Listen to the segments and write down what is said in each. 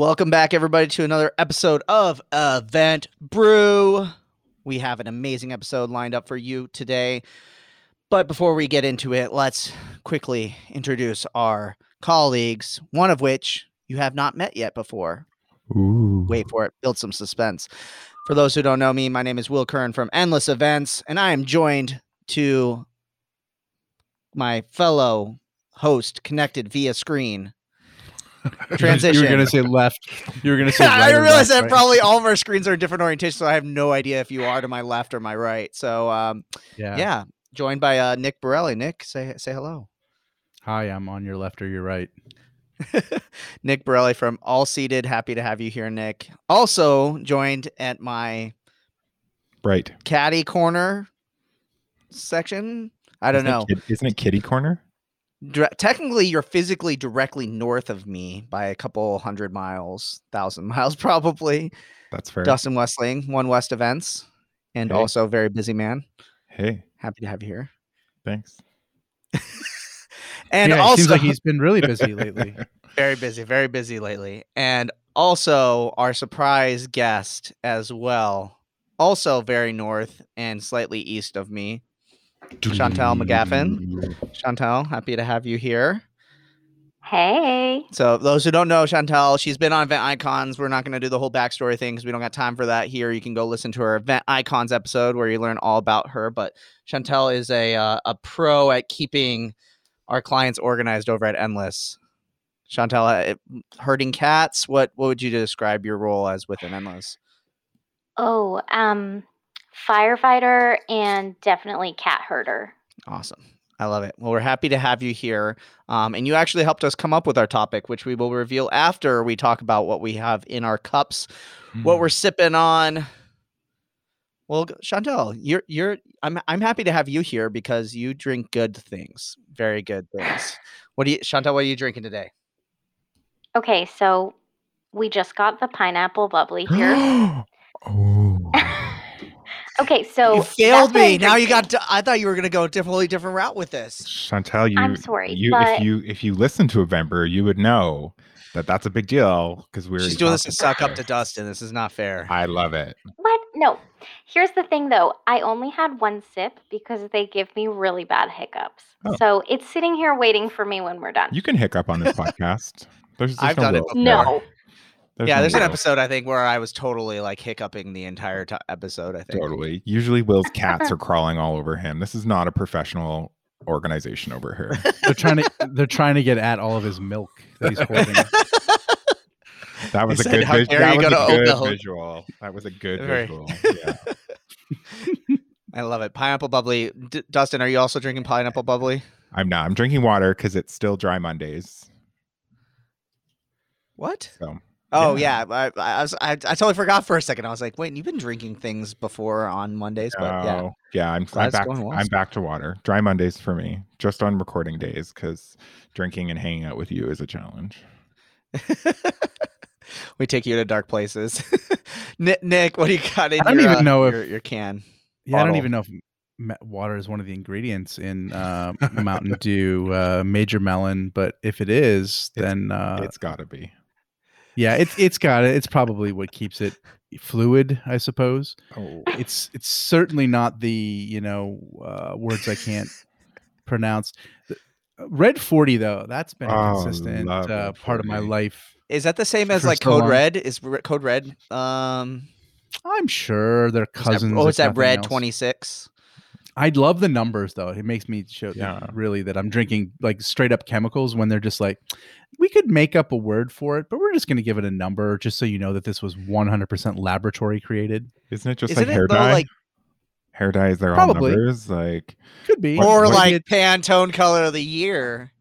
Welcome back, everybody, to another episode of Event Brew. We have an amazing episode lined up for you today. But before we get into it, let's quickly introduce our colleagues, one of which you have not met yet before. Ooh. Wait for it, build some suspense. For those who don't know me, my name is Will Curran from Endless Events, and I am joined to my fellow host connected via screen. Transition. You were gonna say left. You were gonna say. I right or realize left, that right? probably all of our screens are in different orientation, so I have no idea if you are to my left or my right. So, um, Yeah. yeah, joined by uh, Nick Borelli. Nick, say say hello. Hi, I'm on your left or your right. Nick Borelli from AllSeated. Happy to have you here, Nick. Also joined at my Right. caddy corner section. I don't Isn't it know. kid- isn't it kitty corner? Dire- technically, you're physically directly north of me by a couple hundred miles, thousand miles probably. That's fair. Dustin Westling, One West Events, and Hey. also a very busy man. Hey, Happy to have you here. thanks. And yeah, it also seems like he's been really busy lately. very busy, very busy lately. And also our surprise guest as well, also very north and slightly east of me. Chantel McGaffin. Chantel, happy to have you here. Hey. So those who don't know Chantel, she's been on Event Icons. We're not going to do the whole backstory thing because we don't got time for that here. You can go listen to her Event Icons episode where you learn all about her. But Chantel is a uh, a pro at keeping our clients organized over at Endless. Chantel, uh, herding cats. What what would you describe your role as within Endless? Oh, um, firefighter and definitely cat herder. Awesome. I love it. Well, we're happy to have you here. Um, and you actually helped us come up with our topic, which we will reveal after we talk about what we have in our cups, what we're sipping on. Well, Chantel, you're you're I'm I'm happy to have you here because you drink good things, very good things. What do you, Chantel? What are you drinking today? Okay, so we just got the pineapple bubbly here. oh. Okay, so you failed me. Now you got. To, I thought you were gonna go a totally different route with this. Chantel, you I'm sorry, you but- if you if you listen to Evember, you would know that that's a big deal because we're She's doing this to suck up to Dustin. This is not fair. I love it. What? No. Here's the thing though. I only had one sip because they give me really bad hiccups. Oh. So it's sitting here waiting for me when we're done. You can hiccup on this podcast. There's, there's I've no done it before. there. No. yeah, no there's an episode I think where I was totally like hiccuping the entire t- episode. I think. Totally. Usually, Will's cats are crawling all over him. This is not a professional organization over here. They're trying to. They're trying to get at all of his milk that he's hoarding. That was He a said, good, "How vis- dare that was a good Oakville." visual. That was a good Very- visual. Yeah. I love it. Pineapple bubbly. D- Dustin, are you also drinking pineapple bubbly? I'm not. I'm drinking water because it's still dry Mondays. What? So Oh Yeah. yeah, I, I was. I, I totally forgot for a second. I was like, wait, you've been drinking things before on Mondays, but yeah. oh, yeah, I'm, Glad I'm back. well. I'm back to water. Dry Mondays for me, just on recording days, because drinking and hanging out with you is a challenge. we take you to dark places. Nick, Nick, what do you got in I don't your, even uh, know if- your, your can? Yeah, I don't even know if water is one of the ingredients in uh, Mountain Dew uh, Major Melon, but if it is, It's- then uh, it's got to be. Yeah, it's it's got it. It's probably what keeps it fluid, I suppose. Oh, It's it's certainly not the you know uh, words I can't pronounce. Uh, Red Forty though, that's been a Oh, consistent love uh, Red part of my life. Is that the same as like so Code long. Red? Is Re- Code Red? Um, I'm sure they're is that- cousins. oh, if is that Red twenty six? I love the numbers though. It makes me show Yeah. really that I'm drinking like straight up chemicals when they're just like, we could make up a word for it, but we're just going to give it a number just so you know that this was 100% laboratory created. Isn't it just Isn't like hair it though dye? like hair dye is their own numbers. Like, Could be. What- or what- like Pantone color of the year?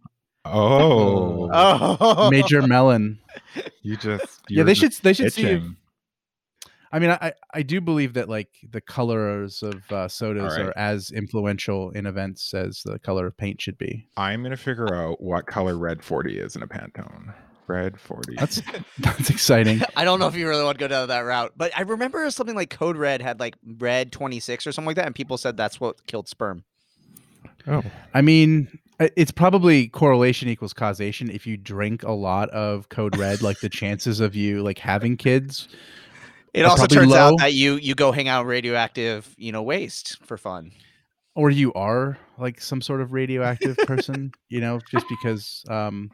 oh, Oh, Major Melon. you just yeah, they just should they should see if, itching. I mean, I I do believe that like the colors of uh, sodas right. are as influential in events as the color of paint should be. I'm gonna figure out what color red 40 is in a Pantone. Red 40. That's that's exciting. I don't know if you really want to go down that route, but I remember something like Code Red had like Red 26 or something like that, and people said that's what killed sperm. oh, I mean, it's probably correlation equals causation. If you drink a lot of Code Red, like the chances of you like having kids. It also turns out that you you go hang out radioactive, you know, waste for fun. Or you are like some sort of radioactive person, you know, just because um,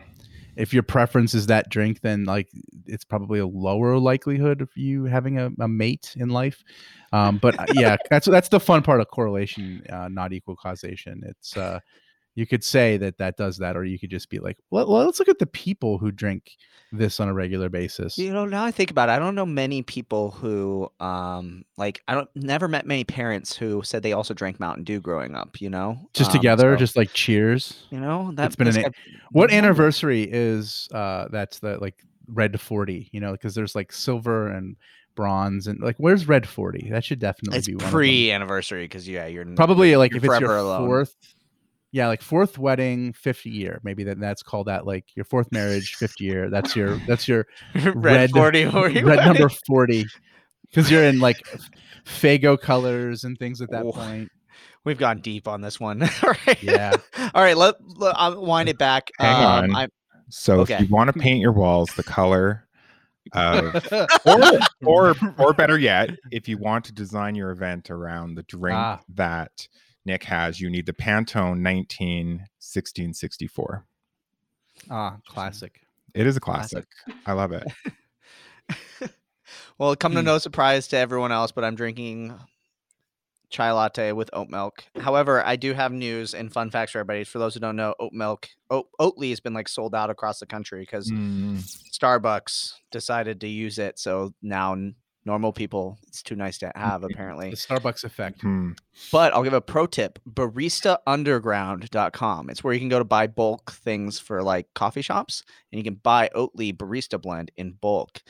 if your preference is that drink, then like it's probably a lower likelihood of you having a, a mate in life. Um, but uh, yeah, that's that's the fun part of correlation, uh, not equal causation. It's uh, you could say that that does that, or you could just be like, well, well, let's look at the people who drink this on a regular basis. You know, now I think about it, I don't know many people who um like I don't never met many parents who said they also drank Mountain Dew growing up, you know? just Um, together, so, just like cheers. you know, that's been an got- What anniversary is uh that's the like red 40, you know, because there's like silver and bronze and like where's red 40? That should definitely It's be pre anniversary because yeah, you're Probably like you're if it's your alone. fourth yeah, like fourth wedding, 50 year. Maybe that that's called that like your fourth marriage, 50 year. That's your that's your red, red- 40 or red number 40 because you're in like Fago colors and things at that Oh. point. We've gone deep on this one. All right. Yeah. All right. Let, let I'll wind it back. Hang Um, on. I, so Okay. if you want to paint your walls the color of, or, or or better yet, if you want to design your event around the drink Ah. that Nick has, you need the Pantone 19 1664. ah, classic. It is a Classic. classic. I love it. well, come to Hmm. no surprise to everyone else, but I'm drinking chai latte with oat milk. However, I do have news and fun facts for everybody. For those who don't know, oat milk, oat, Oatly has been like sold out across the country because Mm, Starbucks decided to use it. So now n- normal people, it's too nice to have apparently. The Starbucks effect. hmm. But I'll give a pro tip baristaunderground.com. It's where you can go to buy bulk things for like coffee shops and you can buy Oatly Barista Blend in bulk.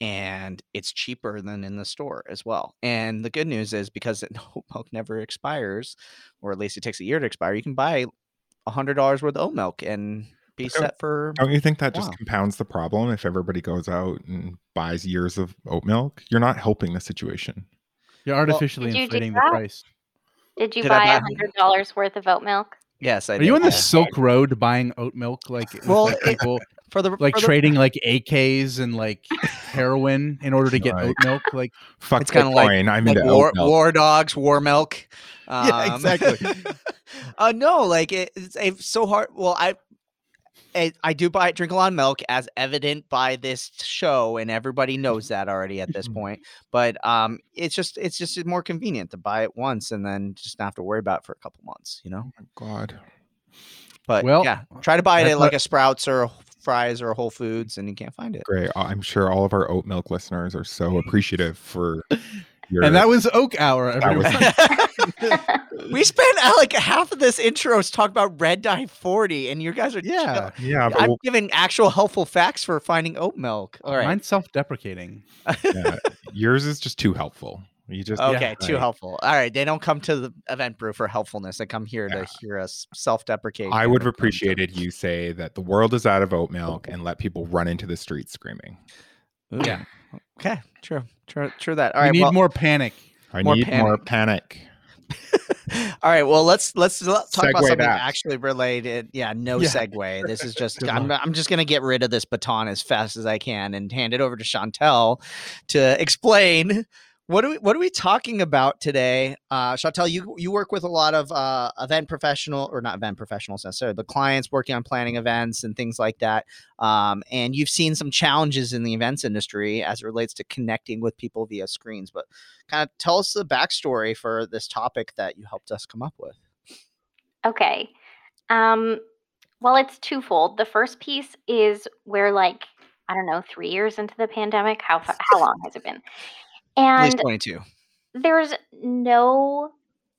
And it's cheaper than in the store as well. And the good news is because it, oat milk never expires, or at least it takes a year to expire, you can buy $100 worth of oat milk and be Don't- set for. Don't you think that just Wow. compounds the problem if everybody goes out and buys years of oat milk? You're not helping the situation. You're artificially Did you inflating the price. Did you Did buy a hundred dollars worth of oat milk? Yes, I did. Are you on the did. Silk Road buying oat milk like Well, like, people for the like for the- trading like AKs and like heroin in order to get Right. oat milk? Like Fuck It's kinda like- I'm like war, war dogs, war milk. Yeah, exactly. uh, no, like it, it's, it's so hard. Well, I, I, I do buy drink a lot of milk, as evident by this show, and everybody knows that already at this point. But um, it's just it's just more convenient to buy it once and then just not have to worry about it for a couple months, you know. God. But Well, yeah, try to buy it at like a Sprouts or a Fry's or a Whole Foods, and you can't find it. Great. I'm sure all of our oat milk listeners are so appreciative for your and that was Oak Hour. Was- we spent uh, like half of this intro to talk about red dye 40 and you guys are chill- yeah. yeah, i'm we'll- giving actual helpful facts for finding oat milk all right Mine's self-deprecating. yeah, yours is just too helpful. You just okay too right. helpful all right they don't come to the event brew for helpfulness they come here Yeah. to hear us self-deprecate I would have appreciated you say that the world is out of oat milk and let people run into the streets screaming. Ooh, Yeah. okay true true true that all we right need well, more panic. I More need more panic. panic. all right well let's let's l- talk about something back. actually related yeah no Yeah. segue this is just I'm. I'm just gonna get rid of this baton as fast as i can and hand it over to chantel to explain what are we what are we talking about today? Uh Chantel, you you work with a lot of uh event professional or not event professionals necessarily, but clients working on planning events and things like that. Um, and you've seen some challenges in the events industry as it relates to connecting with people via screens. But kind of tell us the backstory for this topic that you helped us come up with. Okay. Um, well, it's twofold. The first piece is where, like, I don't know, three years into the pandemic. How how long has it been? At least And 22. there's no,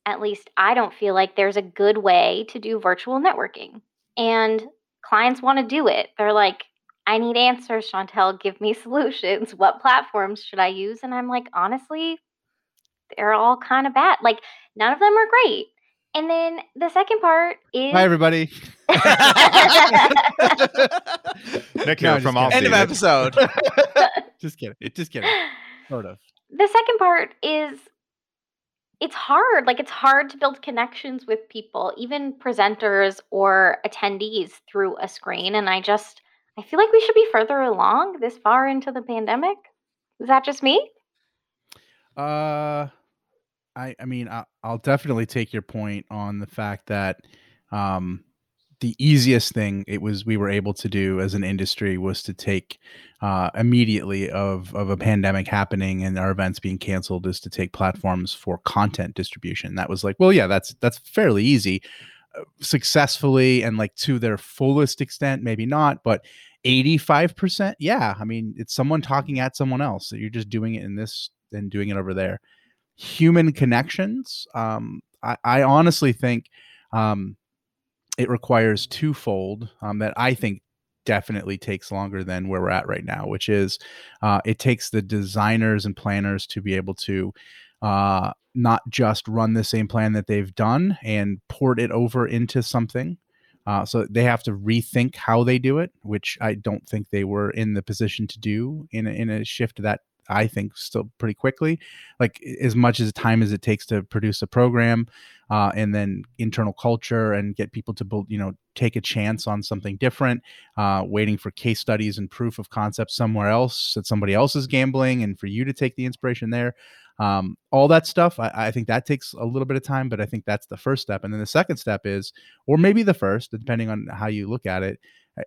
at least I don't feel like there's a good way to do virtual networking. And clients want to do it. They're like, I need answers, Chantel. Give me solutions. What platforms should I use? And I'm like, honestly, they're all kind of bad. Like, none of them are great. And then the second part is Hi, everybody. Nick here just from All End of episode. just kidding. Just kidding. Sort of. The second part is it's hard like it's hard to build connections with people even presenters or attendees through a screen and i just i feel like we should be further along this far into the pandemic. Is that just me? Uh, I I mean I, I'll definitely take your point on the fact that um the easiest thing it was we were able to do as an industry was to take uh, immediately of of a pandemic happening and our events being canceled is to take platforms for content distribution. That was like, well, yeah, that's that's fairly easy. Uh, successfully and like to their fullest extent, maybe not, but 85%, yeah. I mean, it's someone talking at someone else. So you're just doing it in this and doing it over there. Human connections, um, I, I honestly think um, it requires twofold um, that I think definitely takes longer than where we're at right now, which is uh, it takes the designers and planners to be able to uh, not just run the same plan that they've done and port it over into something. Uh, so they have to rethink how they do it, which I don't think they were in the position to do in a, in a shift that I think still pretty quickly. Like as much as time as it takes to produce a program, uh, and then internal culture and get people to build, you know, take a chance on something different, uh, waiting for case studies and proof of concept somewhere else that somebody else is gambling, and for you to take the inspiration there. Um, all that stuff, I, I think that takes a little bit of time, but I think that's the first step. And then the second step is, or maybe the first, depending on how you look at it,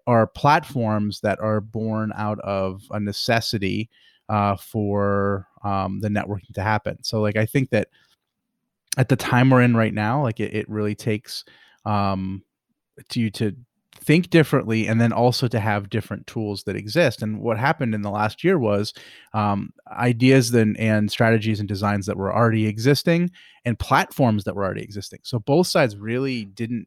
are platforms that are born out of a necessity uh, for um, the networking to happen. So, like, I think that at the time we're in right now, like, it, it really takes um, to you to think differently and then also to have different tools that exist. And what happened in the last year was um, ideas then and strategies and designs that were already existing and platforms that were already existing. So both sides really didn't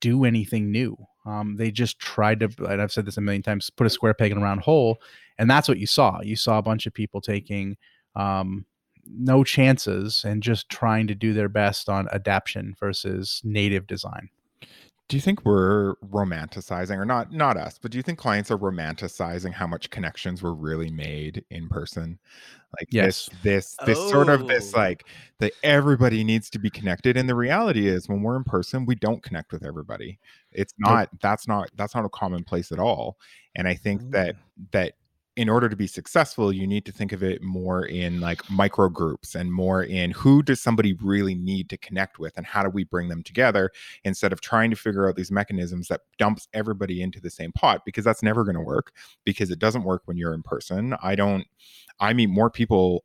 do anything new. Um, they just tried to, and I've said this a million times, put a square peg in a round hole. And that's what you saw. You saw a bunch of people taking um, no chances and just trying to do their best on adaption versus native design. Do you think we're romanticizing, or not? Not us, but do you think clients are romanticizing how much connections were really made in person? Like Yes. this, this, this sort of this Oh. like that everybody needs to be connected. And the reality is, when we're in person, we don't connect with everybody. It's Nope. not. That's not. That's not a commonplace at all. And I think that oh. that in order to be successful, you need to think of it more in like micro groups and more in who does somebody really need to connect with and how do we bring them together instead of trying to figure out these mechanisms that dumps everybody into the same pot because that's never going to work because it doesn't work when you're in person. I don't I meet more people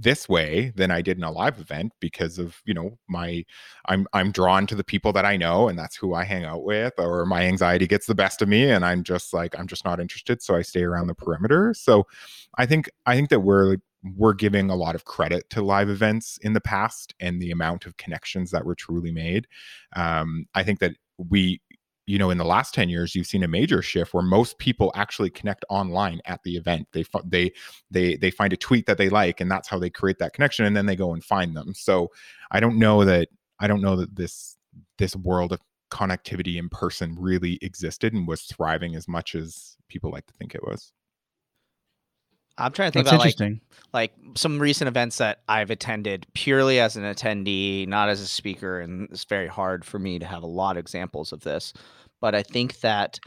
this way than I did in a live event because of, you know, my I'm I'm drawn to the people that I know and that's who I hang out with or my anxiety gets the best of me and I'm just like I'm just not interested so I stay around the perimeter. So I think I think that we're we're giving a lot of credit to live events in the past and the amount of connections that were truly made. Um, I think that we you know in the last 10 years you've seen a major shift where most people actually connect online at the event. They they they they find a tweet that they like and that's how they create that connection and then they go and find them. So i don't know that i don't know that this this world of connectivity in person really existed and was thriving as much as people like to think it was I'm trying to think That's about like interesting. like some recent events that I've attended purely as an attendee, not as a speaker, and it's very hard for me to have a lot of examples of this. But I think that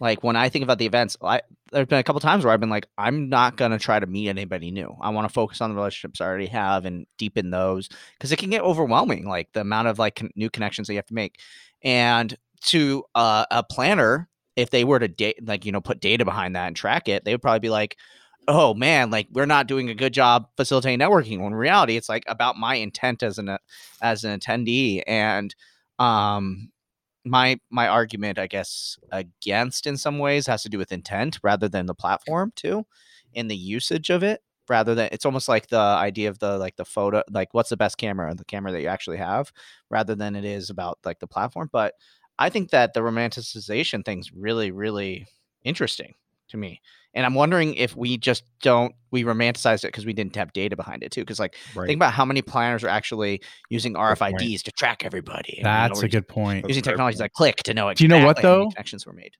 like when I think about the events, I there's been a couple times where I've been like, I'm not gonna try to meet anybody new. I want to focus on the relationships I already have and deepen those because it can get overwhelming, like the amount of like con- new connections that you have to make. And to uh, a planner, if they were to date, like you know, put data behind that and track it, they would probably be like, oh man, like we're not doing a good job facilitating networking. When in reality, it's like about my intent as an as an attendee and um my my argument i guess against in some ways has to do with intent rather than the platform too in the usage of it rather than it's almost like the idea of the like the photo like what's the best camera the camera that you actually have rather than it is about like the platform but i think that the romanticization thing's really really interesting to me and I'm wondering if we just don't we romanticized it because we didn't have data behind it too. Because like Right. think about how many planners are actually using. RFIDs to track everybody. and, you know, That's a good point. using That's a fair technologies point. like Click to know Do you know what, exactly how many though? connections were made.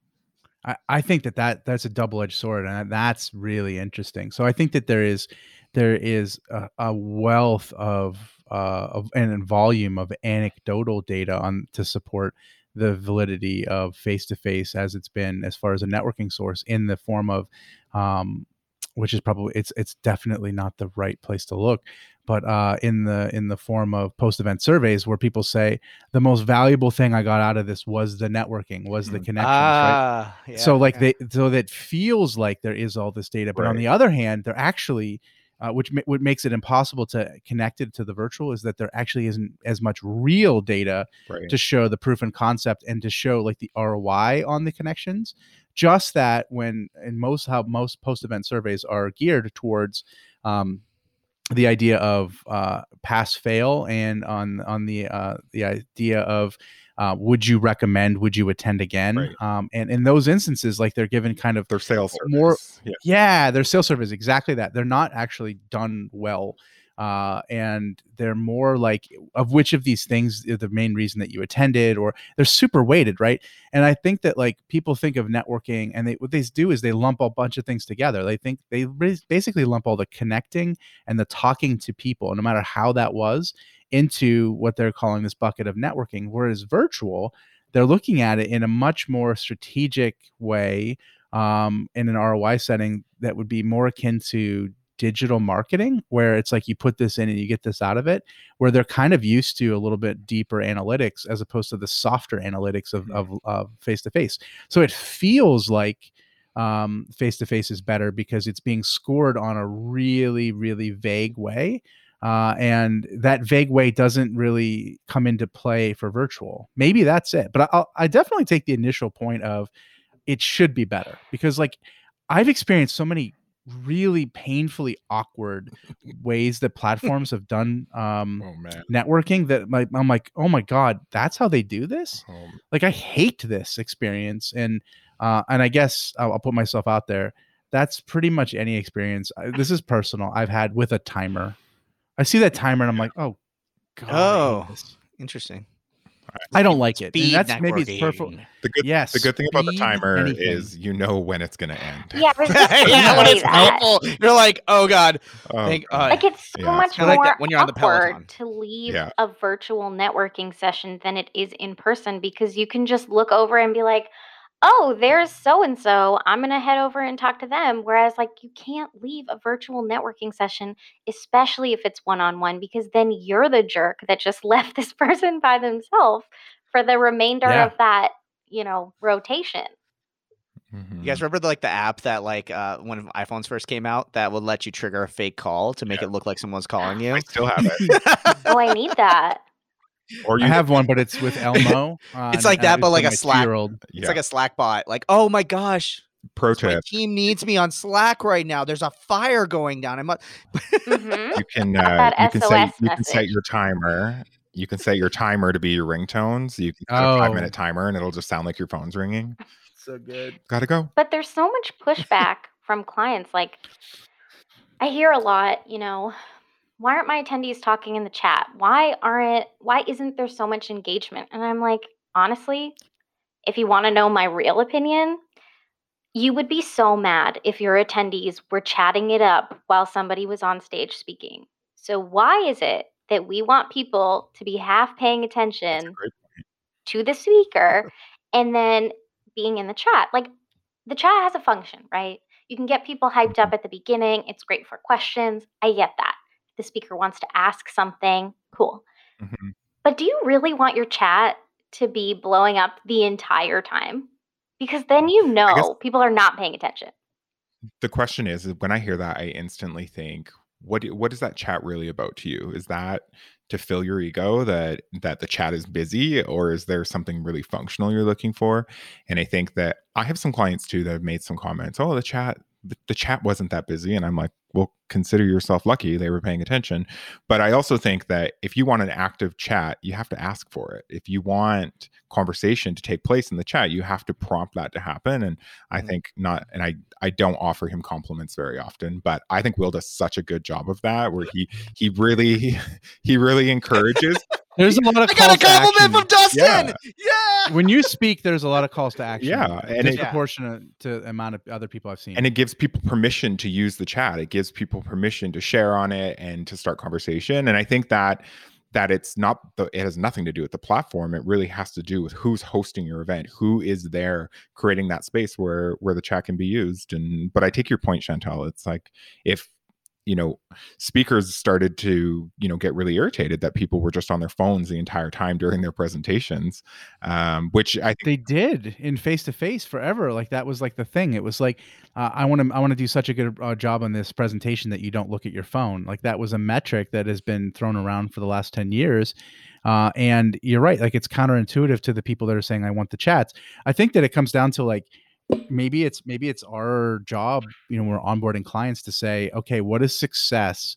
I, I think that, that that's a double-edged sword and that's really interesting so i think that there is there is a, a wealth of uh of and volume of anecdotal data on to support the validity of face-to-face as it's been as far as a networking source in the form of um which is probably it's it's definitely not the right place to look but uh in the in the form of post-event surveys where people say the most valuable thing i got out of this was the networking was the Mhm. connections right Ah, yeah, so like yeah. they so that feels like there is all this data but on the other hand they're actually uh, which ma- what makes it impossible to connect it to the virtual is that there actually isn't as much real data Right. to show the proof and concept and to show like the ROI on the connections. Just that when in most how most post event surveys are geared towards um, the idea of uh, pass fail and on on the uh, the idea of uh, would you recommend would you attend again Right. um, and in those instances like they're given kind of Their sales more- service. Yeah. yeah, their sales service exactly that. They're not actually done well, uh, and they're more like of which of these things the main reason that you attended, or they're super weighted, right? And I think that like people think of networking, and they what they do is they lump a bunch of things together. They think they basically lump all the connecting and the talking to people, no matter how that was, into what they're calling this bucket of networking. Whereas virtual, they're looking at it in a much more strategic way um, in an ROI setting that would be more akin to digital marketing, where it's like you put this in and you get this out of it, where they're kind of used to a little bit deeper analytics as opposed to the softer analytics of of of face to face. So it feels like um face to face is better because it's being scored on a really really vague way uh, and that vague way doesn't really come into play for virtual. Maybe that's it, but I, I definitely take the initial point of it should be better because like I've experienced so many really painfully awkward ways that platforms have done um, Oh networking that my, I'm like, oh my god, that's how they do this. Oh, Like I hate this experience, and uh, and I guess I'll, I'll put myself out there. That's pretty much any experience. I- This is personal. I've had with a timer. I see that timer and I'm like, oh god, I Oh. this. Interesting. I don't like it. And that's maybe it's perfect. the good Yes, the good thing about the timer anything. is you know when it's gonna end. Yeah, I was just gonna yeah, when say it's that. helpful, you're like, oh god, Oh, thank, uh, Like it's so Yeah. much Kinda like more that when you're on the awkward Peloton. to leave Yeah. a virtual networking session than it is in person because you can just look over and be like, "Oh, there's so and so. I'm gonna head over and talk to them." Whereas, like, you can't leave a virtual networking session, especially if it's one on one, because then you're the jerk that just left this person by themselves for the remainder Yeah. of that, you know, rotation. Mhm. You guys remember the, like the app that like uh when iPhones first came out that would let you trigger a fake call to make Yeah. it look like someone's calling you? I still have it. Oh, I need that. Or I you have one, but it's with Elmo. uh, It's like that, but like a Slack. two-year-old. yeah. It's like a Slack bot. Like, oh my gosh, pro my team needs me on Slack right now. There's a fire going down. I must. hmm You can uh, that you can set SOS you can set your timer. You can set your timer to be your ringtones. You can set a five Oh. minute timer and it'll just sound like your phone's ringing. So good. Gotta go. But there's so much pushback from clients. Like, I hear a lot, you know, why aren't my attendees talking in the chat? Why aren't, why isn't there so much engagement? And I'm like, honestly, if you want to know my real opinion, you would be so mad if your attendees were chatting it up while somebody was on stage speaking. So, why is it that we want people to be half paying attention to the speaker and then being in the chat. Like the chat has a function, right? You can get people hyped up at the beginning. It's great for questions. I get that. The speaker wants to ask something. Cool. Mhm. But do you really want your chat to be blowing up the entire time? Because then you know people are not paying attention. the question is when i hear that i instantly think what what is that chat really about to you is that to fill your ego that that the chat is busy or is there something really functional you're looking for and i think that i have some clients too that have made some comments oh the chat the, the chat wasn't that busy and i'm like well consider yourself lucky they were paying attention. But i also think that if you want an active chat you have to ask for it. If you want conversation to take place in the chat you have to prompt that to happen and i Mhm. think not and i i don't offer him compliments very often but i think will does such a good job of that where he he really he really encourages There's a lot of I calls got a to compliment action. from Dustin. Yeah. Yeah. when you speak, there's a lot of calls to action. Yeah, and it- disproportionate to the amount of other people I've seen. and it gives people permission to use the chat it gives people permission to share on it and to start conversation and i think that that it's not the it has nothing to do with the platform it really has to do with who's hosting your event who is there creating that space where where the chat can be used and but i take your point chantel it's like if you know speakers started to you know get really irritated that people were just on their phones the entire time during their presentations um which i think they did in face to face forever. Like that was like the thing. It was like uh, I want to I want to do such a good uh, job on this presentation that you don't look at your phone. Like that was a metric that has been thrown around for the last ten years. Uh, and you're right. Like it's counterintuitive to the people that are saying I want the chats. I think that it comes down to like maybe it's maybe it's our job. You know, we're onboarding clients to say, okay, what is success?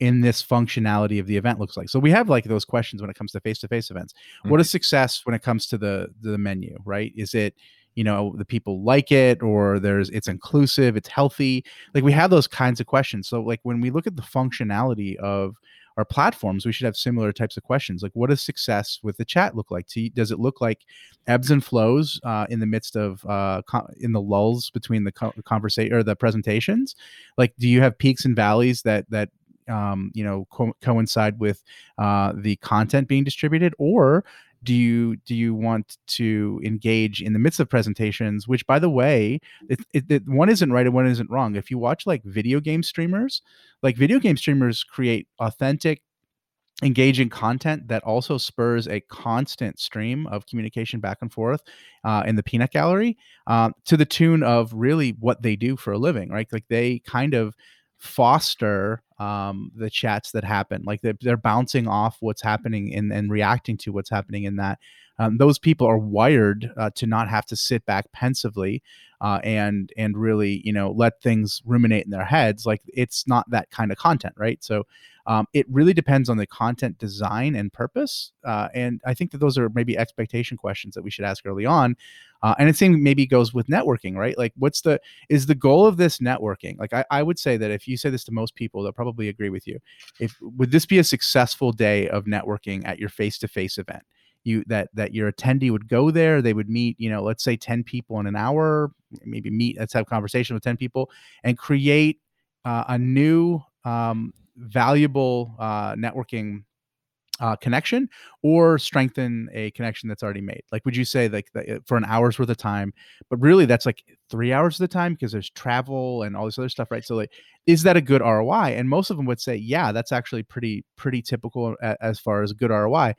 in this functionality of the event looks like. So we have like those questions when it comes to face-to-face events. What mm-hmm. is success when it comes to the the menu, right? Is it you know the people like it or there's it's inclusive, it's healthy? Like we have those kinds of questions. So like when we look at the functionality of our platforms, we should have similar types of questions. Like, what does success with the chat look like? Does it look like ebbs and flows uh, in the midst of uh, co- in the lulls between the co- conversation or the presentations? Like, do you have peaks and valleys that that um, you know co- coincide with uh, the content being distributed, or do you do you want to engage in the midst of presentations? Which, by the way, it, it, it- one isn't right and one isn't wrong. If you watch like video game streamers, like video game streamers create authentic engaging content that also spurs a constant stream of communication back and forth uh, in the peanut gallery um, to the tune of really what they do for a living right like they kind of foster um, the chats that happen like they're, they're bouncing off what's happening in, and reacting to what's happening in that um, those people are wired uh, to not have to sit back pensively uh, and and really you know let things ruminate in their heads like it's not that kind of content right? So um, it really depends on the content design and purpose uh, and i think that those are maybe expectation questions that we should ask early on uh, and it same maybe goes with networking right? Like what's the is the goal of this networking? Like I, I would say that if you say this to most people they'll probably agree with you. If would this be a successful day of networking at your face-to-face event you that that your attendee would go there they would meet you know let's say 10 people in an hour maybe meet let's have conversation with 10 people and create uh, a new um, valuable uh, networking uh, connection or strengthen a connection that's already made. Like would you say like that, uh, for an hour's worth of time but really that's like three hours of the time because there's travel and all this other stuff right? So like is that a good roi and most of them would say yeah that's actually pretty pretty typical a- as far as good roi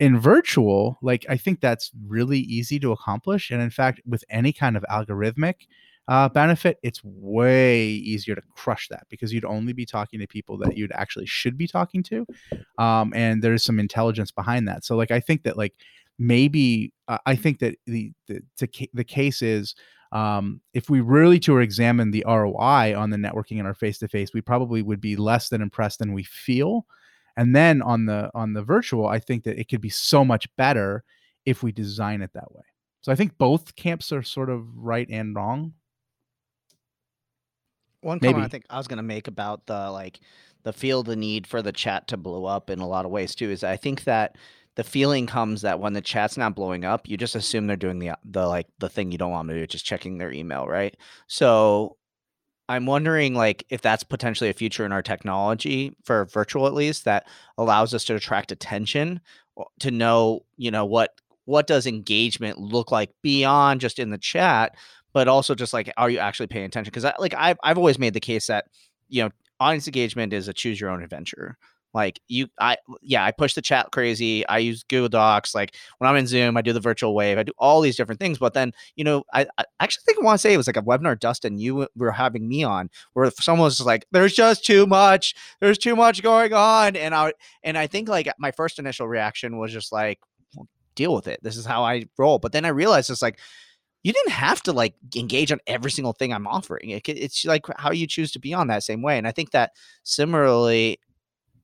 in virtual like i think that's really easy to accomplish and in fact with any kind of algorithmic uh, benefit it's way easier to crush that because you'd only be talking to people that you'd actually should be talking to um, and there's some intelligence behind that. So like i think that like maybe uh, i think that the the, the, case is um, if we really to examine the roi on the networking in our face-to-face we probably would be less than impressed than we feel and then on the on the virtual i think that it could be so much better if we design it that way. So i think both camps are sort of right and wrong. One comment I think I was gonna make about the like the feel the need for the chat to blow up in a lot of ways too is I think that the feeling comes that when the chat's not blowing up, you just assume they're doing the the like the thing you don't want them to do, just checking their email, right? So I'm wondering like if that's potentially a future in our technology for virtual at least that allows us to attract attention to know, you know, what what does engagement look like beyond just in the chat, but also just like are you actually paying attention? Because like I've, I've always made the case that you know audience engagement is a choose your own adventure like you, I yeah, I push the chat crazy. I use Google Docs. Like when I'm in Zoom, I do the virtual wave. I do all these different things. But then you know, I, I actually think I want to say it was like a webinar Dustin you were having me on, where someone was like, "There's just too much. There's too much going on," and I and I think like my first initial reaction was just like, well, "Deal with it. This is how I roll." But then I realized it's like you didn't have to like engage on every single thing I'm offering. It, it's like how you choose to be on that same way. And I think that similarly,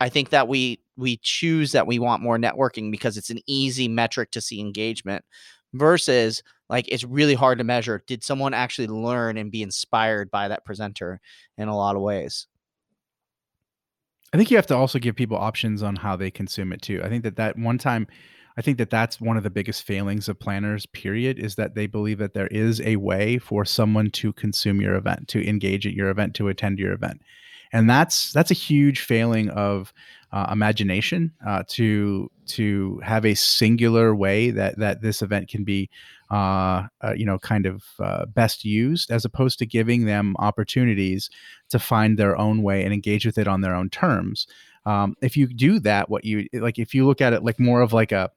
I think that we we choose that we want more networking because it's an easy metric to see engagement versus like it's really hard to measure did someone actually learn and be inspired by that presenter in a lot of ways i think you have to also give people options on how they consume it too i think that that one time i think that that's one of the biggest failings of planners period is that they believe that there is a way for someone to consume your event to engage at your event to attend your event. And that's that's a huge failing of uh, imagination uh, to to have a singular way that that this event can be uh, uh you know kind of uh, best used as opposed to giving them opportunities to find their own way and engage with it on their own terms. Um, if you do that what you like if you look at it like more of like a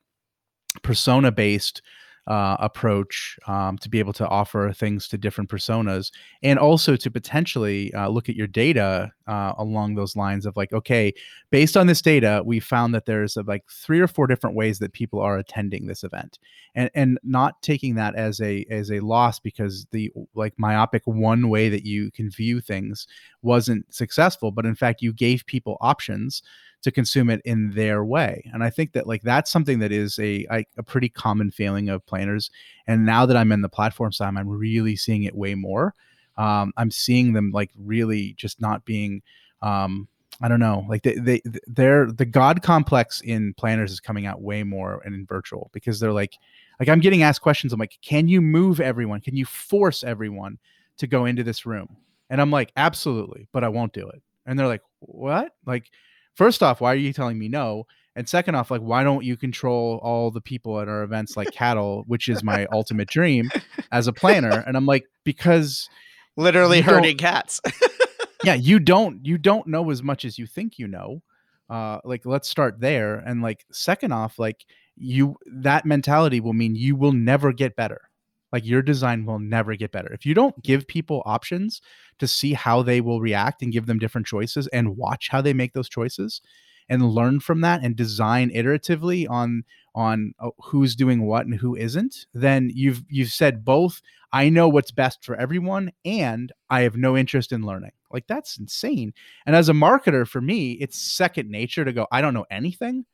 persona based uh, approach um, to be able to offer things to different personas and also to potentially uh, look at your data uh, along those lines of like okay based on this data we found that there's uh, like three or four different ways that people are attending this event. And and not taking that as a as a loss because the like myopic one way that you can view things wasn't successful but in fact you gave people options to consume it in their way. And I think that like that's something that is a a pretty common failing of planners. And now that I'm in the platform side, I'm really seeing it way more. Um, I'm seeing them like really just not being um, I don't know, like they they they're the God complex in planners is coming out way more and in virtual because they're like like I'm getting asked questions. I'm like, can you move everyone? Can you force everyone to go into this room? And I'm like, absolutely, but I won't do it. And they're like, what? Like first off, why are you telling me no? And second off, like, why don't you control all the people at our events like cattle, which is my ultimate dream as a planner? And I'm like, because literally herding cats. yeah, you don't you don't know as much as you think you know. Uh, like, let's start there. And like, second off, like you that mentality will mean you will never get better like your design will never get better. If you don't give people options to see how they will react and give them different choices and watch how they make those choices and learn from that and design iteratively on on uh, who's doing what and who isn't then you've you've said both i know what's best for everyone and i have no interest in learning. Like that's insane. And as a marketer for me it's second nature to go i don't know anything.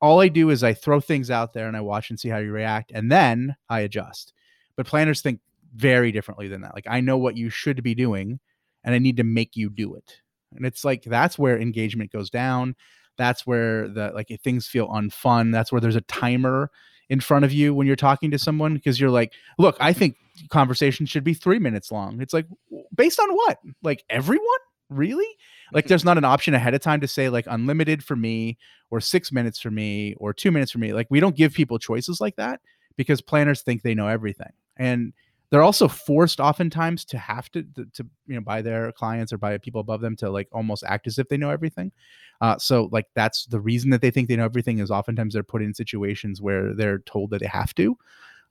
All i do is i throw things out there and i watch and see how you react and then i adjust but planners think very differently than that. Like I know what you should be doing and I need to make you do it. And it's like that's where engagement goes down. That's where the like things feel unfun. That's where there's a timer in front of you when you're talking to someone because you're like, look, I think conversation should be three minutes long. It's like based on what? Like everyone? Really? Like mm-hmm. there's not an option ahead of time to say like unlimited for me or six minutes for me or two minutes for me. Like we don't give people choices like that because planners think they know everything and they're also forced oftentimes to have to, to, to you know by their clients or by people above them to like almost act as if they know everything. Uh, so like that's the reason that they think they know everything is oftentimes they're put in situations where they're told that they have to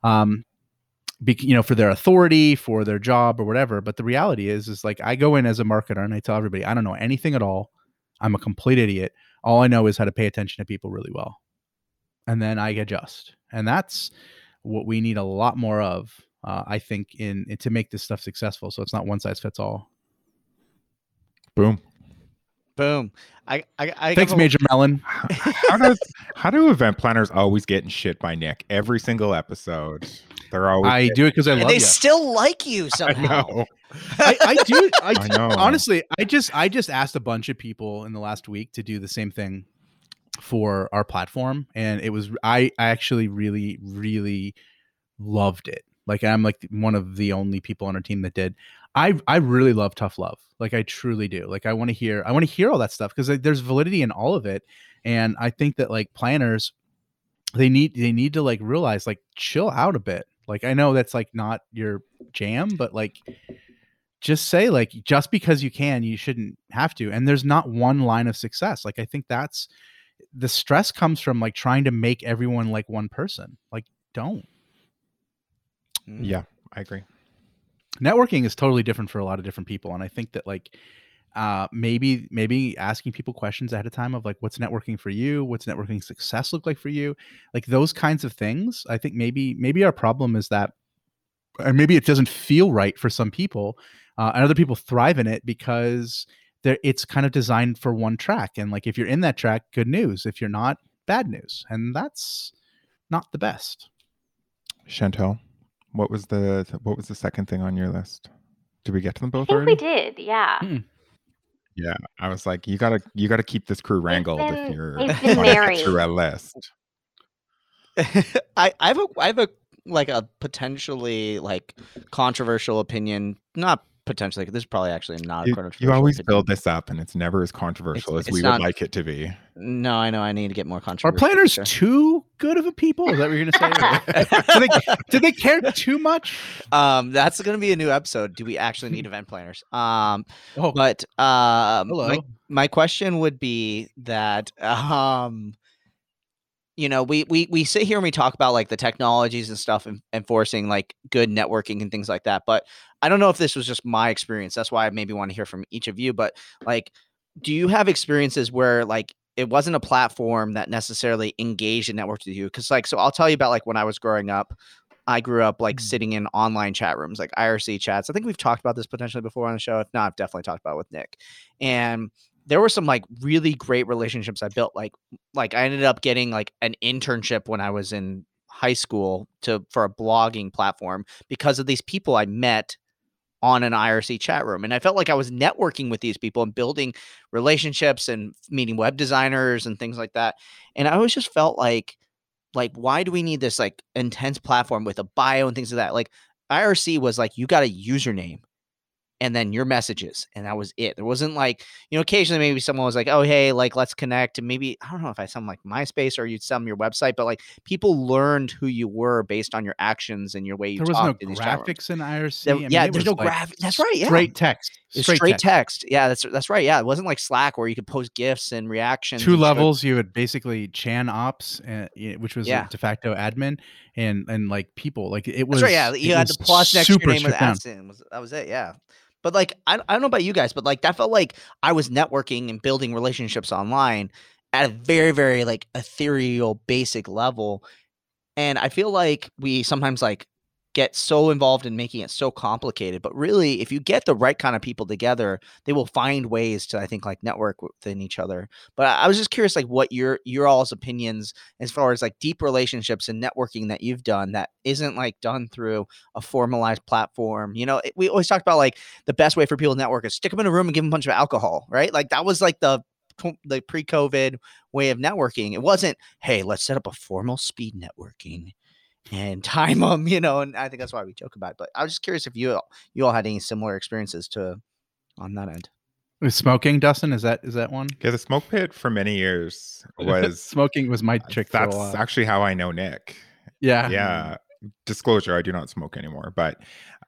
um be, you know for their authority for their job or whatever. But the reality is is like i go in as a marketer and i tell everybody i don't know anything at all. I'm a complete idiot. All i know is how to pay attention to people really well. And then i adjust. And that's what we need a lot more of uh, i think in, in, to make this stuff successful so it's not one size fits all. Boom. Boom. I i, I thanks a... major melon. How does how do event planners always get in shit by nick every single episode? They're always i do it because i love they you. still like you somehow. I, I, do I, I know. honestly i just i just asked a bunch of people in the last week to do the same thing for our platform and it was I, I actually really really loved it like i'm like one of the only people on our team that did i i really love tough love like i truly do like i want to hear i want to hear all that stuff because like, there's validity in all of it and i think that like planners they need they need to like realize like chill out a bit Like I know that's like not your jam, but like just say like just because you can, you shouldn't have to. And there's not one line of success. Like I think that's the stress comes from like trying to make everyone like one person. Like don't. Mm. Yeah, I agree. Networking is totally different for a lot of different people and I think that like uh maybe maybe asking people questions ahead of time of like what's networking for you what's networking success look like for you like those kinds of things i think maybe maybe our problem is that and maybe it doesn't feel right for some people uh, and other people thrive in it because they're, it's kind of designed for one track and like if you're in that track good news if you're not bad news and that's not the best Chantel, what was the what was the second thing on your list? Did we get to them both I both think already? we did, yeah. Hmm. Yeah, I was like, you gotta you gotta keep this crew wrangled been- if you're they've been wanna get married. through a list. I, I have a I have a like a potentially like controversial opinion. Not potentially. This is probably actually not a You, controversial. you always opinion. build this up, and it's never as controversial It's- as we it's would like it to be. No, I know. I need to get more controversial. are planners sure. too good of a people is that what you're gonna say do, they, do they care too much Um, that's going to be a new episode. Do we actually need event planners? Um, oh but um, hello my, my question would be that um, you know, we we we sit here and we talk about like the technologies and stuff and enforcing like good networking and things like that. But I don't know if this was just my experience. That's why I maybe want to hear from each of you. But like, do you have experiences where like it wasn't a platform that necessarily engaged and networked with you? Because like, so I'll tell you about like when I was growing up. I grew up like Mm. sitting in online chat rooms, like IRC chats. I think we've talked about this potentially before on the show. If not, I've definitely talked about it with Nick. And there were some like really great relationships I built. Like, like I ended up getting like an internship when I was in high school to for a blogging platform because of these people I met on an IRC chat room. And I felt like I was networking with these people and building relationships and meeting web designers and things like that. And I always just felt like, like, why do we need this like intense platform with a bio and things like that? Like IRC was like, you got a username and then your messages and that was it there wasn't like you know occasionally maybe someone was like oh hey like let's connect and maybe i don't know if i sound like myspace or you'd send your website but like people learned who you were based on your actions and your way you there was no talked in these chat graphics in IRC. There- I mean, yeah, there's no like graph- that's right, yeah. Straight text. Straight, straight, text. text. yeah that's that's right yeah it wasn't like slack where you could post gifs and reactions Two and levels. You would basically Chan Ops, uh, which was Yeah. a de facto admin, and and like people. Like it was. That's right. Yeah, you had the was plus next to your name with. Was that was it? Yeah. But like, I, I don't know about you guys, but like that felt like I was networking and building relationships online at a very, very like ethereal, basic level. And I feel like we sometimes like get so involved in making it so complicated. But really, if you get the right kind of people together, they will find ways to, I think, like network within each other. But I, was just curious, like, what your your all's opinions as far as like deep relationships and networking that you've done that isn't like done through a formalized platform. You know, it, we always talk about like the best way for people to network is stick them in a room and give them a bunch of alcohol, right? Like that was like the the pre-COVID way of networking. It wasn't, hey, let's set up a formal speed networking and time them, you know. And I think that's why we joke about it. But I was just curious if you all, you all had any similar experiences to on that end. Was smoking, Dustin? Is that is that one? Yeah, the smoke pit for many years was smoking was my trick. That's actually how I know Nick. yeah, Yeah. Disclosure, I do not smoke anymore, but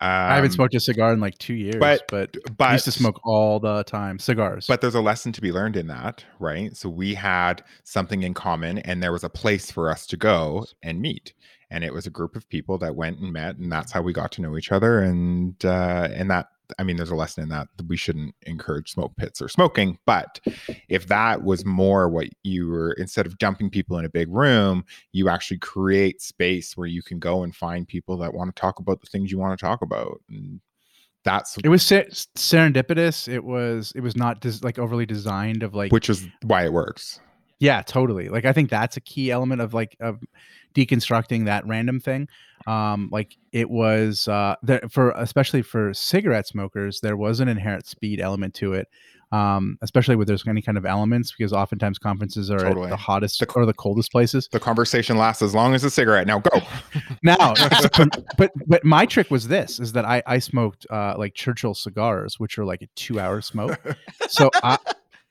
um, I haven't smoked a cigar in like two years, but- but, but I used to smoke all the time cigars. But there's a lesson to be learned in that, right? So we had something in common, and there was a place for us to go and meet. And it was a group of people that went and met, and that's how we got to know each other. And uh, and that, I mean, there's a lesson in that that we shouldn't encourage smoke pits or smoking. But if that was more what you were, instead of dumping people in a big room, you actually create space where you can go and find people that want to talk about the things you want to talk about. And that's it was ser- serendipitous. It was it was not des- like overly designed of like which is why it works. Yeah, totally. Like I think that's a key element of like of deconstructing that random thing. Um, like it was uh there for especially for cigarette smokers, there was an inherent speed element to it. Um, especially where there's any kind of elements, because oftentimes conferences are Totally. at the hottest The- or the coldest places. The conversation lasts as long as a cigarette. Now go. Now, but, but but my trick was this: is that I I smoked uh like Churchill cigars, which are like a two hour smoke. so I,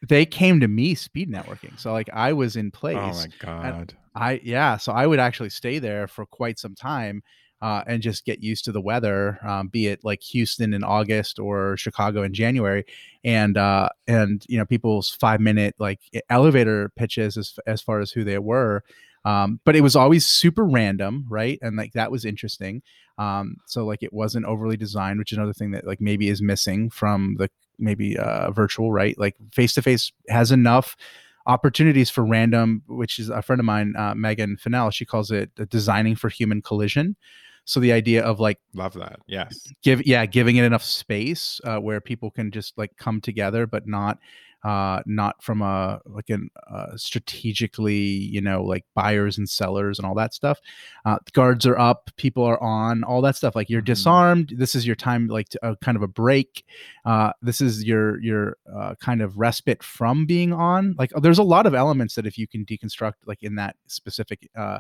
they came to me speed networking. So like I was in place. Oh my god. I yeah, so I would actually stay there for quite some time uh, and just get used to the weather, um, be it like Houston in August or Chicago in January, and uh, and you know people's five minute like elevator pitches as as far as who they were. Um, but it was always super random, right? And like that was interesting. Um, so like it wasn't overly designed, which is another thing that like maybe is missing from the maybe uh, virtual, right? Like face to face has enough opportunities for random, which is a friend of mine, uh, Megan Fennell. She calls it designing for human collision. So the idea of like love that, yes, give yeah, giving it enough space uh, where people can just like come together, but not uh, not from a like an uh, strategically, you know, like buyers and sellers and all that stuff. Uh, guards are up, people are on, all that stuff. Like you're mm-hmm. disarmed. This is your time, like to, uh, kind of a break. Uh, this is your your uh, kind of respite from being on. Like there's a lot of elements that if you can deconstruct, like in that specific. Uh,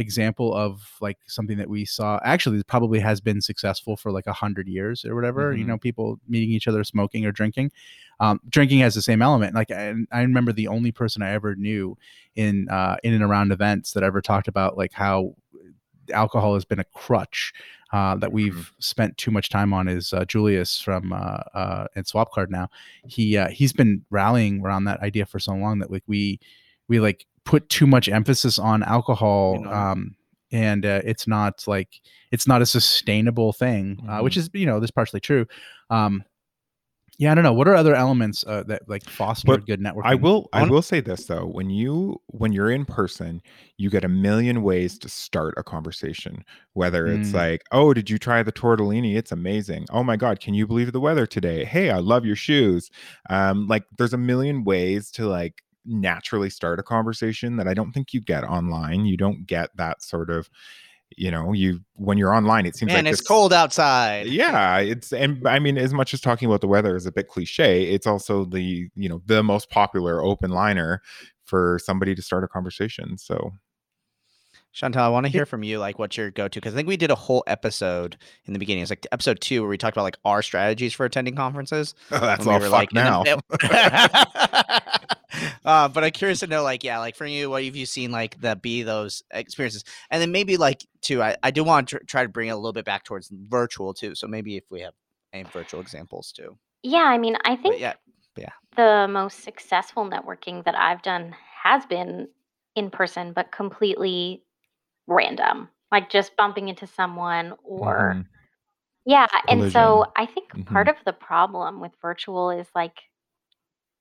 example of like something that we saw actually probably has been successful for like a hundred years or whatever mm-hmm. you know people meeting each other smoking or drinking um, drinking has the same element like I, I, remember the only person i ever knew in uh, in and around events that ever talked about like how alcohol has been a crutch uh, that we've mm-hmm. spent too much time on is uh, Julius from uh, uh, and Swapcard now. He uh, he's been rallying around that idea for so long that like we we like put too much emphasis on alcohol you know. um, and uh, it's not like it's not a sustainable thing mm-hmm. uh, which mm-hmm. is you know this partially true um, yeah i don't know what are other elements uh, that like foster but good networking i will i will say this though when you when you're in person you get a million ways to start a conversation whether it's mm. like oh did you try the tortellini it's amazing oh my god can you believe the weather today hey i love your shoes um like there's a million ways to like naturally start a conversation that I don't think you get online. You don't get that sort of you know you when you're online it seems Man, like it's this, cold outside yeah it's and i mean as much as talking about the weather is a bit cliche it's also the you know the most popular open liner for somebody to start a conversation so Chantel, I want to hear from you, like what's your go-to? Because I think we did a whole episode in the beginning. It's like episode two where we talked about like our strategies for attending conferences. Oh, that's all we fuck like, now. uh, but I'm curious to know, like, yeah, like for you, what have you seen like that be those experiences? And then maybe like too, I, I do want to try to bring it a little bit back towards virtual too. So maybe if we have any virtual examples too. Yeah, I mean, I think but yeah, yeah, the most successful networking that I've done has been in person, but completely random, like just bumping into someone or. Mm-hmm. Yeah, Collision. and so I think mm-hmm. part of the problem with virtual is like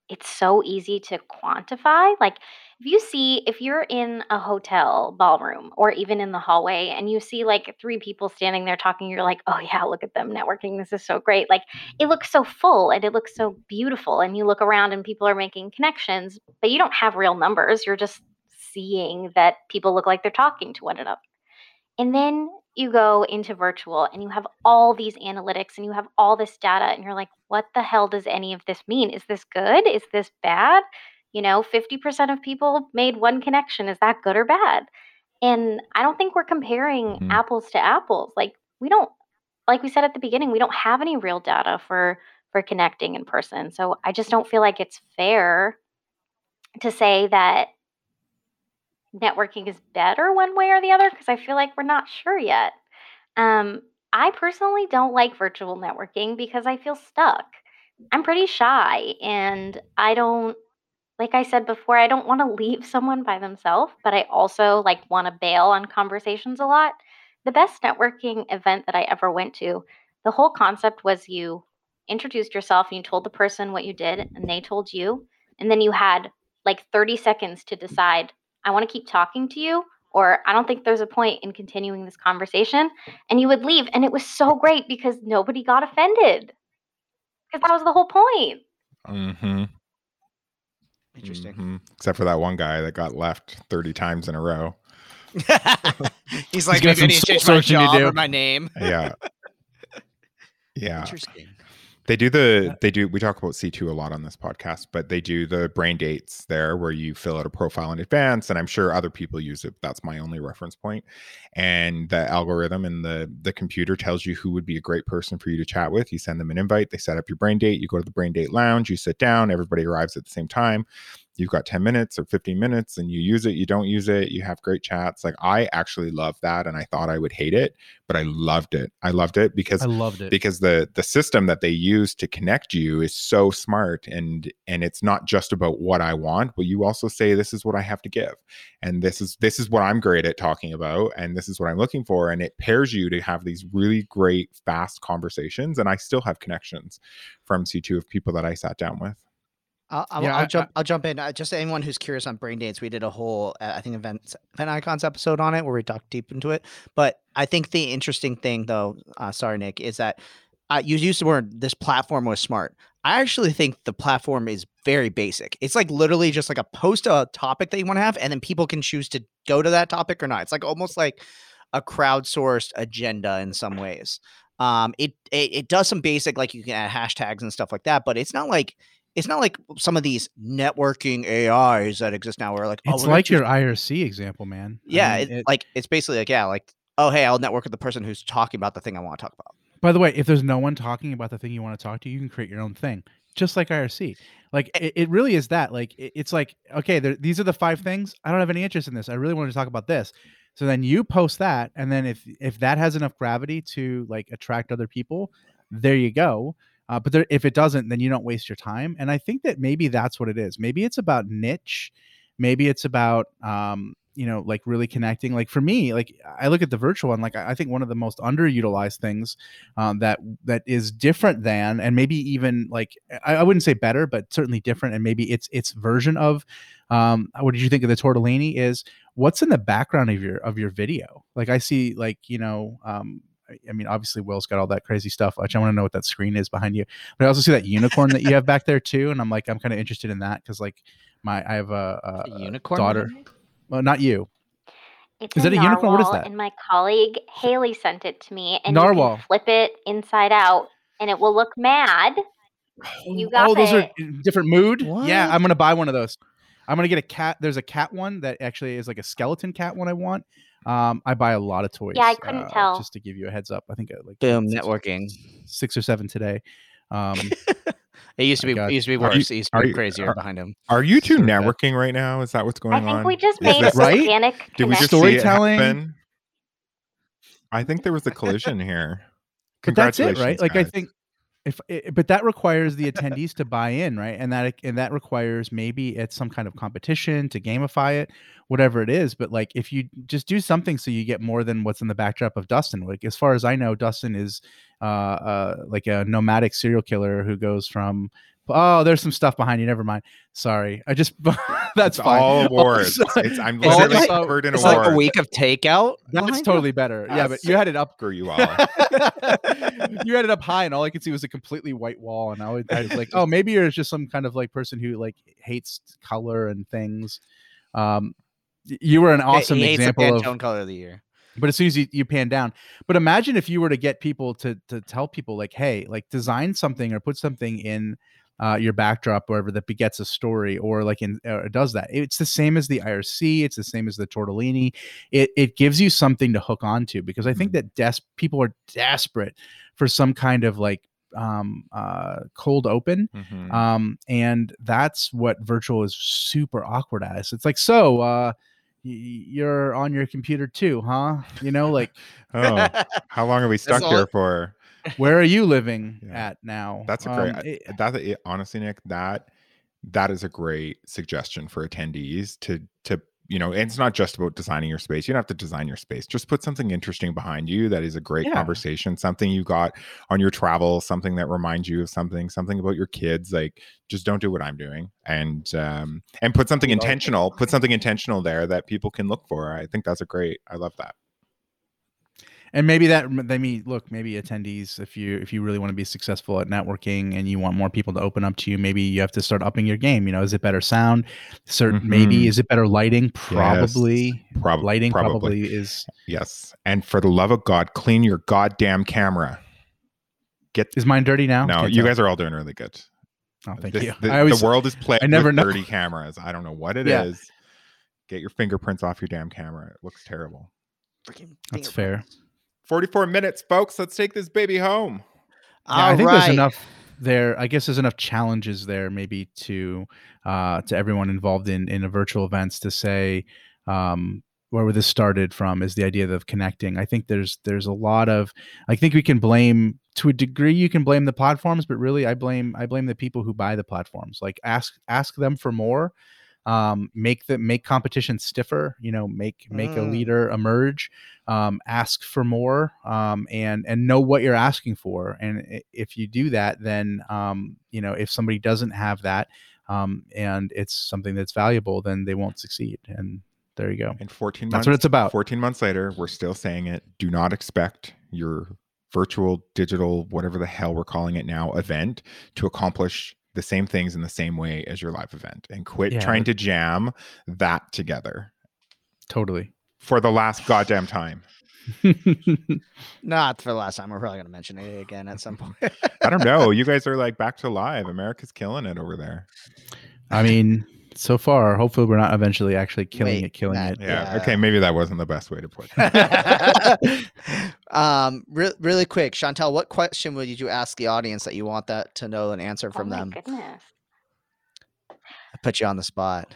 it's so easy to quantify. Like if you see if you're in a hotel ballroom or even in the hallway and you see like three people standing there talking, you're like, "Oh yeah, look at them networking. This is so great." Like it looks so full and it looks so beautiful and you look around and people are making connections, but you don't have real numbers. You're just seeing that people look like they're talking to one another. And then you go into virtual and you have all these analytics and you have all this data and you're like, what the hell does any of this mean? Is this good? Is this bad? You know, 50% of people made one connection. Is that good or bad? And I don't think we're comparing mm-hmm. apples to apples. Like we don't like we said at the beginning, we don't have any real data for for connecting in person. So I just don't feel like it's fair to say that networking is better one way or the other because I feel like we're not sure yet. Um, I personally don't like virtual networking because I feel stuck. I'm pretty shy and I don't like I said before, I don't want to leave someone by themselves, but I also like want to bail on conversations a lot. The best networking event that I ever went to, the whole concept was you introduced yourself and you told the person what you did and they told you, and then you had like 30 seconds to decide I want to keep talking to you, or I don't think there's a point in continuing this conversation. And you would leave. And it was so great because nobody got offended. Because that was the whole point. Mm-hmm. Interesting. Mm-hmm. Except for that one guy that got left 30 times in a row. He's like, He's maybe I need to change my job or my name. Yeah. Yeah. Interesting. They do the they do we talk about C2 a lot on this podcast, but they do the brain dates there where you fill out a profile in advance and I'm sure other people use it. That's my only reference point. And the algorithm and the the computer tells you who would be a great person for you to chat with. You send them an invite, they set up your brain date, you go to the brain date lounge, you sit down, everybody arrives at the same time you've got 10 minutes or 15 minutes and you use it you don't use it you have great chats like i actually love that and i thought i would hate it but i loved it i loved it because I loved it. because the the system that they use to connect you is so smart and and it's not just about what i want but you also say this is what i have to give and this is this is what i'm great at talking about and this is what i'm looking for and it pairs you to have these really great fast conversations and i still have connections from c2 of people that i sat down with I'll, I'll, Yeah, I'll I- jump. I'll jump in. Uh, just anyone who's curious on brain dates, we did a whole, uh, I think, event event icons episode on it where we talked deep into it. But I think the interesting thing, though, uh, sorry, Nick, is that uh, you used the word this platform was smart. I actually think the platform is very basic. It's like literally just like a post a topic that you want to have, and then people can choose to go to that topic or not. It's like almost like a crowdsourced agenda in some ways. Um, it, it it does some basic like you can add hashtags and stuff like that, but it's not like it's not like some of these networking AIs that exist now where like oh, it's like your IRC example, man. I yeah, mean, it, it- like it's basically like yeah, like oh hey, I'll network with the person who's talking about the thing I want to talk about. By the way, if there's no one talking about the thing you want to talk to, you can create your own thing, just like IRC. Like eh it, it really is that. Like it- it's like okay, there, these are the five things. I don't have any interest in this. I really want to talk about this. So then you post that, and then if if that has enough gravity to like attract other people, there you go. Uh, but there, if it doesn't, then you don't waste your time. And I think that maybe that's what it is. Maybe it's about niche. Maybe it's about um, you know, like really connecting. Like for me, like I look at the virtual one, like I think one of the most underutilized things um, that that is different than, and maybe even like I, I wouldn't say better, but certainly different, and maybe its its version of. Um, what did you think of the tortellini? Is what's in the background of your of your video? Like I see, like you know, um, I- I mean, obviously Will's got all that crazy stuff, which I want to know what that screen is behind you. But I also see that unicorn that you have back there too, and I'm like, I'm kind of interested in that because like my I have a, a, A a unicorn daughter. Well, not you. It's Is that a unicorn? What is that? And my colleague Haley sent it to me, and you Narwhal. can flip it inside out, and it will look mad. You got oh, those it. are different mood. Yeah, I'm gonna buy one of those. I'm gonna get a cat. There's a cat one that actually is like a skeleton cat one. I want. Um, I buy a lot of toys. Yeah, I couldn't uh, tell. Just to give you a heads up, I think I like Boom, six- networking. six or seven today. Um, It used to be got- it used to be Are you- worse. it used to are be you- crazier are- behind him. are you two networking right now is that what's going on? I on think we just made this- an Right? organic did we just connection. see it Storytelling. i think there was a collision here but that's it, right? Congratulations, Like I think if i but that requires the attendees to buy in, right? And that and that requires maybe it's some kind of competition to gamify it, whatever it is. But like if you just do something so you get more than what's in the backdrop of Dustin. Like as far as I know, Dustin is uh, uh like a nomadic serial killer who goes from oh, there's some stuff behind you. Never mind. Sorry, I just that's it's fine. all Oh, awards sorry. it's, i'm Is it like- covered in It's awards like a week of takeout. That's totally better. Yeah, but you had it up screw you all you had it up high, and all I could see was a completely white wall. And I was, I was like, "Oh, maybe you're just some kind of like person who like hates color and things." Um, you were an awesome he hates example of, Pantone color of the year. but as soon as you, you pan down, but imagine if you were to get people to to tell people like, "Hey, like design something or put something in." Uh, your backdrop, wherever that begets a story, or like in uh, does that. It's the same as the IRC. It's the same as the tortellini. It it gives you something to hook onto because I think that des- people are desperate for some kind of like um uh cold open Mhm. um and that's what virtual is super awkward as it's like so uh you're on your computer too huh you know like oh how long are we stuck here for where are you living Yeah. at now That's a great. Um, it- that it, honestly, Nick, that that is a great suggestion for attendees to to you know. And it's not just about designing your space. You don't have to design your space. Just put something interesting behind you that is a great Yeah. conversation. Something you got on your travel. Something that reminds you of something. Something about your kids. Like just don't do what I'm doing, and um and put something I like it. intentional. Put something intentional there that people can look for. I think that's a great. I love that. And maybe that they mean look maybe attendees if you if you really want to be successful at networking and you want more people to open up to you maybe you have to start upping your game you know is it better sound certain maybe Mhm. is it better lighting probably Prob- lighting probably. probably is Yes. And for the love of God, clean your goddamn camera. Get is mine dirty now no. Can't You tell. guys are all doing really good. oh thank This- you The, i always the world is plagued I never with know. dirty cameras. I don't know what it is. Yeah. Get your fingerprints off your damn camera. It looks terrible. Freaking That's fingerprints. 44 minutes, folks. Let's take this baby home. Yeah, I All think there's enough there i guess there's enough challenges there maybe to uh to everyone involved in in a virtual events to say um where this started from is the idea of connecting i think there's there's a lot of i think we can blame to a degree you can blame the platforms but really i blame i blame the people who buy the platforms like ask ask them for more um, make the make competition stiffer you know make make a Mm. leader emerge um, ask for more um, and and know what you're asking for and if you do that then um, you know if somebody doesn't have that um, and it's something that's valuable then they won't succeed and there you go And 14 months. That's months, what it's about. 14 months later, we're still saying it. Do not expect your virtual, digital, whatever the hell we're calling it now, event to accomplish the same things in the same way as your live event and quit Yeah. trying to jam that together totally for the last goddamn time. Not for the last time. We're probably going to mention it again at some point. I don't know. You guys are like back to live. America's killing it over there. i mean so far hopefully we're not eventually actually killing Wait, it killing Matt, it Yeah. Yeah. Okay. Maybe that wasn't the best way to put it. um, re- really quick, Chantel, what question would you ask the audience that you want that to know an answer from oh my them? goodness. I put you on the spot.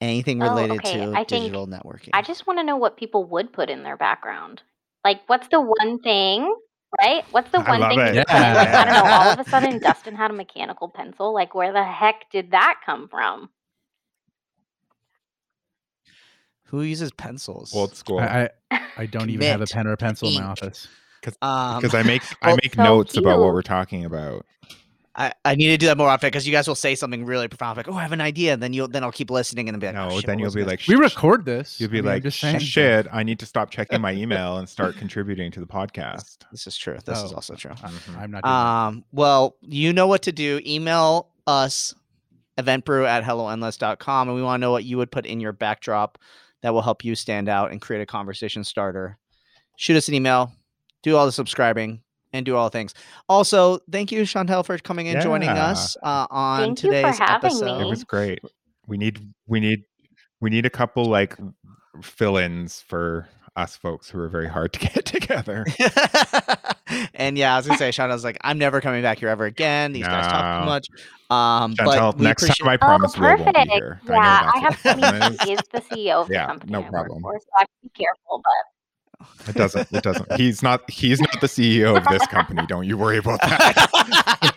Anything Oh, related okay, to I think digital networking. I just want to know what people would put in their background. Like, what's the one thing, right? What's the I one thing? it. people put in? Like, I don't know. All of a sudden, Dustin had a mechanical pencil. Like, where the heck did that come from? Who uses pencils? Old school. I, I i don't even have a pen or a pencil in my ink. office um, Because I make I well, make so notes about what we're talking about. I, I need to do that more often because you guys will say something really profound, like, "Oh, I have an idea," and then you'll then I'll keep listening and then be like, No, oh, shit, then you'll be like, we record this You'll be I mean, like, just saying shit, I need to stop checking my email and start contributing to the podcast. "This is true. This is Oh, also true." I- Mhm. i'm not doing that. Um, well, you know what to do. Email us eventbrew at helloendless.com and we want to know what you would put in your backdrop that will help you stand out and create a conversation starter. Shoot us an email, do all the subscribing, and do all the things. Also, thank you, Chantel, for coming and joining us uh, on Thank you for today's having episode. me. It was great. We need we need we need a couple like fill-ins for us folks who are very hard to get together. and yeah, I was gonna say, Chantel's like, I'm never coming back here ever again. These guys talk too much. Um, Chantel, but next appreciate- time I Oh, promise Will won't be here. Yeah, I I, have. what the I mean, he is. is the CEO of the Yeah, company no I work problem. for, so I have to be careful. But It doesn't. It doesn't. He's not. He's not the CEO of this company. Don't you worry about that.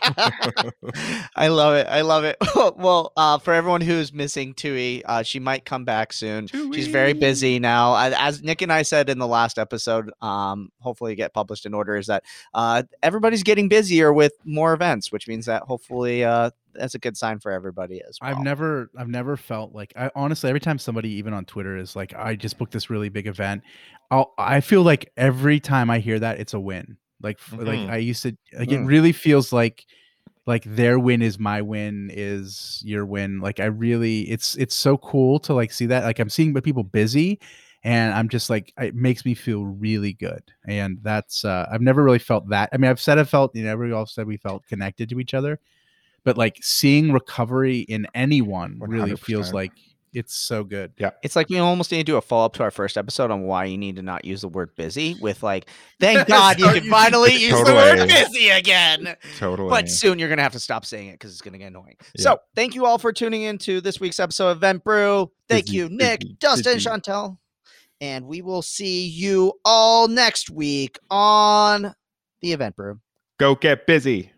I love it. I love it. well, uh, for everyone who's missing Tui, uh, she might come back soon. She's very busy now. As, as Nick and I said in the last episode, um, hopefully get published in order, is that uh, everybody's getting busier with more events, which means that hopefully uh, that's a good sign for everybody as well. I've never I've never felt like I honestly every time somebody even on Twitter is like I just booked this really big event, I'll I feel like every time I hear that it's a win. Like f like. I used to like it Mm. really feels like like their win is my win is your win. Like I really it's it's so cool to like see that like I'm seeing but people busy and I'm just like it makes me feel really good. And that's uh I've never really felt that. I mean I've said I felt you know we all said we felt connected to each other but like seeing recovery in anyone really feels like it's so good. Yeah. It's like we almost need to do a follow up to our first episode on why you need to not use the word busy with like, thank God you can using- finally use the word busy again. totally. But soon you're gonna have to stop saying it because it's gonna get annoying. Yeah. So thank you all for tuning in to this week's episode of Event Brew. Thank Busy, you, Nick, busy, Dustin, busy. Chantel. And we will see you all next week on the Event Brew. Go get busy.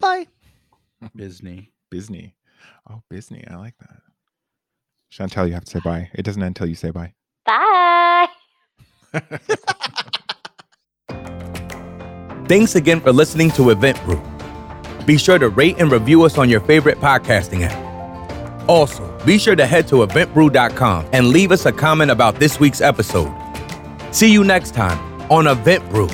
Bye. Disney. Disney. Oh, Disney. I like that. Chantel, you have to say bye. It doesn't end until you say bye. bye. Thanks again for listening to Event Brew. Be sure to rate and review us on your favorite podcasting app. Also, be sure to head to eventbrew.com and leave us a comment about this week's episode. See you next time on Event Brew.